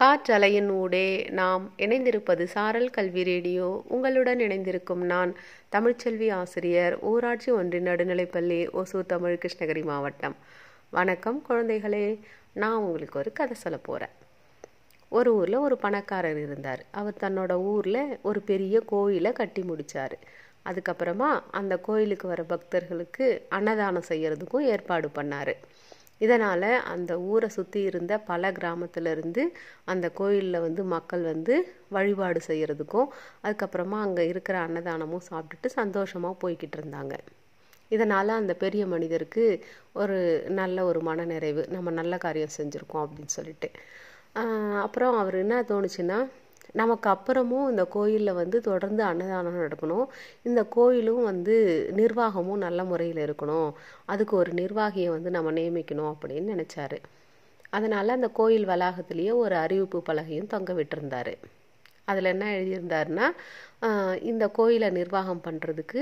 காற்றலையின் ஊடே நாம் இணைந்திருப்பது சாரல் கல்வி ரேடியோ. உங்களுடன் இணைந்திருக்கும் நான் தமிழ்ச்செல்வி ஆசிரியர் ஊராட்சி ஒன்றிய நடுநிலைப்பள்ளி ஒசூர் தமிழ் கிருஷ்ணகிரி மாவட்டம். வணக்கம் குழந்தைகளே. நான் உங்களுக்கு ஒரு கதை சொல்ல போகிறேன் ஒரு ஊரில் ஒரு பணக்காரர் இருந்தார். அவர் தன்னோட ஊரில் ஒரு பெரிய கோயிலை கட்டி முடித்தார் அதுக்கப்புறமா அந்த கோயிலுக்கு வர பக்தர்களுக்கு அன்னதானம் செய்கிறதுக்கும் ஏற்பாடு பண்ணார். இதனால் அந்த ஊரை சுற்றி இருந்த பல கிராமத்திலேருந்து அந்த கோயிலில் வந்து மக்கள் வந்து வழிபாடு செய்கிறதுக்கும் அதுக்கப்புறமா அங்கே இருக்கிற அன்னதானமும் சாப்பிட்டுட்டு சந்தோஷமாக போய்கிட்டு இருந்தாங்க. இதனால் அந்த பெரிய மனிதருக்கு ஒரு நல்ல ஒரு மனநிறைவு நம்ம நல்ல காரியம் செஞ்சுருக்கோம் அப்படின்னு சொல்லிட்டு. அப்புறம் அவர் என்ன தோணுச்சுன்னா நமக்கு அப்புறமும் இந்த கோயிலில் வந்து தொடர்ந்து அன்னதானம் நடக்கணும். இந்த கோயிலும் வந்து நிர்வாகமும் நல்ல முறையில் இருக்கணும். அதுக்கு ஒரு நிர்வாகியை வந்து நம்ம நியமிக்கணும் அப்படின்னு நினச்சாரு. அதனால் அந்த கோயில் வளாகத்திலேயே ஒரு அறிவிப்பு பலகையும் தொங்க விட்டுருந்தாரு. அதில் என்ன எழுதியிருந்தாருன்னா இந்த கோயிலை நிர்வாகம் பண்ணுறதுக்கு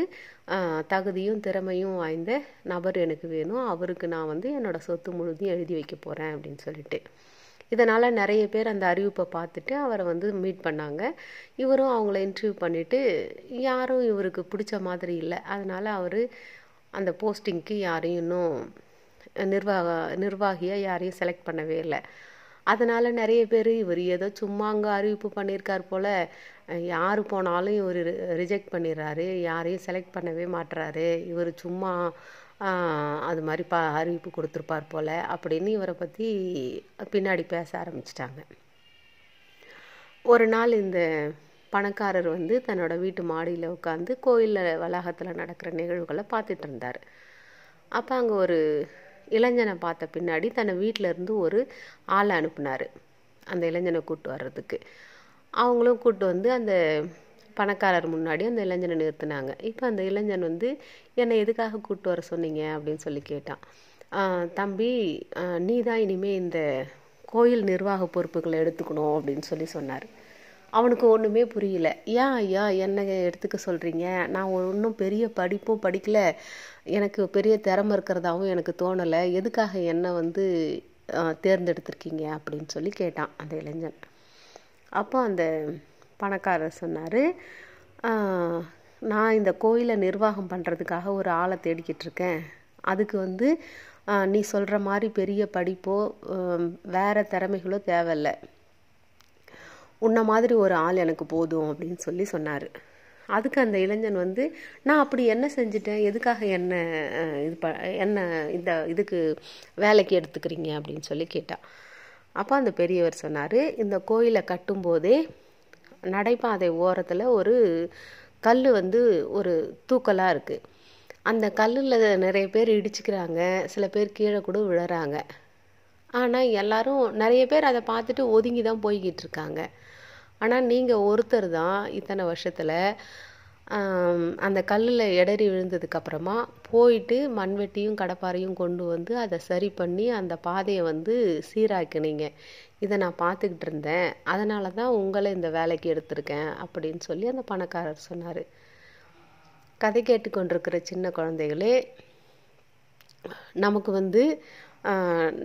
தகுதியும் திறமையும் வாய்ந்த நபர் எனக்கு வேணும். அவருக்கு நான் வந்து என்னோடய சொத்து முழுதையும் எழுதி வைக்க போகிறேன் அப்படின்னு சொல்லிட்டு. இதனால் நிறைய பேர் அந்த அறிவிப்பை பார்த்துட்டு அவரை வந்து மீட் பண்ணாங்க. இவரும் அவங்கள இன்டர்வியூ பண்ணிவிட்டு யாரும் இவருக்கு பிடிச்ச மாதிரி இல்லை. அதனால் அவர் அந்த போஸ்டிங்க்கு யாரையும் இன்னும் நிர்வாக நிர்வாகியாக யாரையும் செலக்ட் பண்ணவே இல்லை. அதனால் நிறைய பேர் இவர் ஏதோ சும்மா அங்கே அறிவிப்பு பண்ணியிருக்கார் போல் யார் போனாலும் இவர் ரிஜெக்ட் பண்ணிடுறாரு. யாரையும் செலக்ட் பண்ணவே மாட்டுறாரு. இவர் சும்மா அது மாதிரி பா அறிவிப்பு கொடுத்துருப்பார் போல் அப்படின்னு இவரை பற்றி பின்னாடி பேச ஆரம்பிச்சிட்டாங்க. ஒரு நாள் இந்த பணக்காரர் வந்து தன்னோட வீட்டு மாடியில் உட்காந்து கோயிலில் வளாகத்தில் நடக்கிற நிகழ்வுகளை பார்த்துட்டு இருந்தார். அப்போ அங்கே ஒரு இளைஞனை பார்த்த பின்னாடி தன்னை வீட்டிலேருந்து ஒரு ஆளை அனுப்புனார். அந்த இளைஞனை கூப்பிட்டு வர்றதுக்கு. அவங்களும் கூப்பிட்டு வந்து அந்த பணக்காரர் முன்னாடி அந்த இளைஞனை நிறுத்தினாங்க. இப்போ அந்த இளைஞன் வந்து என்னை எதுக்காக கூப்பிட்டு வர சொன்னீங்க? அப்படின்னு சொல்லி கேட்டான். தம்பி நீ தான் இனிமேல் இந்த கோயில் நிர்வாக பொறுப்புகளை எடுத்துக்கணும் அப்படின்னு சொல்லி சொன்னார். அவனுக்கு ஒன்றுமே புரியல. ஏன் ஐயா என்னை எடுத்துக்க சொல்கிறீங்க நான் ஒன்றும் பெரிய படிப்பும் படிக்கல. எனக்கு பெரிய திறமை இருக்கிறதாகவும் எனக்கு தோணலை. எதுக்காக என்னை வந்து தேர்ந்தெடுத்திருக்கீங்க? அப்படின்னு சொல்லி கேட்டான் அந்த இளைஞன். அப்போ அந்த பணக்காரர் சொன்னார். நான் இந்த கோயிலை நிர்வாகம் பண்ணுறதுக்காக ஒரு ஆளை தேடிக்கிட்டு இருக்கேன். அதுக்கு வந்து நீ சொல்கிற மாதிரி பெரிய படிப்போ வேறு திறமைகளோ தேவையில்ல. உன்ன மாதிரி ஒரு ஆள் எனக்கு போதும் அப்படின்னு சொல்லி சொன்னார். அதுக்கு அந்த இளைஞன் வந்து நான் அப்படி என்ன செஞ்சுட்டேன்? எதுக்காக என்ன இது ப என்ன இந்த இதுக்கு வேலைக்கு எடுத்துக்கிறீங்க? அப்படின்னு சொல்லி கேட்டான் அப்போ அந்த பெரியவர் சொன்னார் இந்த கோயிலை கட்டும்போதே நடைபாதை ஓரத்தில் ஒரு கல் வந்து ஒரு தூக்கலாக இருக்குது அந்த கல்லில் நிறைய பேர் இடிச்சுக்கிறாங்க. சில பேர் கீழே கூட விழுறாங்க. ஆனால் எல்லாரும் நிறைய பேர் அதை பார்த்துட்டு ஒதுங்கி தான் போய்கிட்டு இருக்காங்க. ஆனால் நீங்கள் ஒருத்தர் தான் இத்தனை வருஷத்தில் அந்த கல்லில் இடறி விழுந்ததுக்கப்புறமா போயிட்டு மண்வெட்டியும் கடப்பாரையும் கொண்டு வந்து அதை சரி பண்ணி அந்த பாதையை வந்து சீராக்கினீங்க. இதை நான் பார்த்துக்கிட்டு இருந்தேன். அதனால தான் உங்களை இந்த வேலைக்கு எடுத்திருக்கேன் அப்படின்னு சொல்லி அந்த பணக்காரர் சொன்னார். கதை கேட்டுக்கொண்டிருக்கிற சின்ன குழந்தைகளே நமக்கு வந்து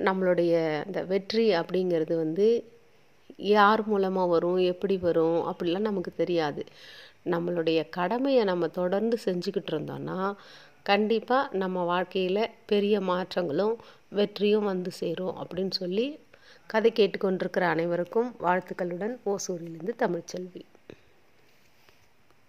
நம்மளுடைய இந்த வெற்றி அப்படிங்கிறது வந்து யார் மூலமாக வரும் எப்படி வரும் அப்படிலாம் நமக்கு தெரியாது. நம்மளுடைய கடமையை நம்ம தொடர்ந்து செஞ்சுக்கிட்டு இருந்தோம்னா கண்டிப்பாக நம்ம வாழ்க்கையில் பெரிய மாற்றங்களும் வெற்றியும் வந்து சேரும் அப்படின்னு சொல்லி கதை கேட்டுக்கொண்டிருக்கிற அனைவருக்கும் வாழ்த்துக்களுடன் ஓசூரிலிருந்து தமிழ்ச்செல்வி.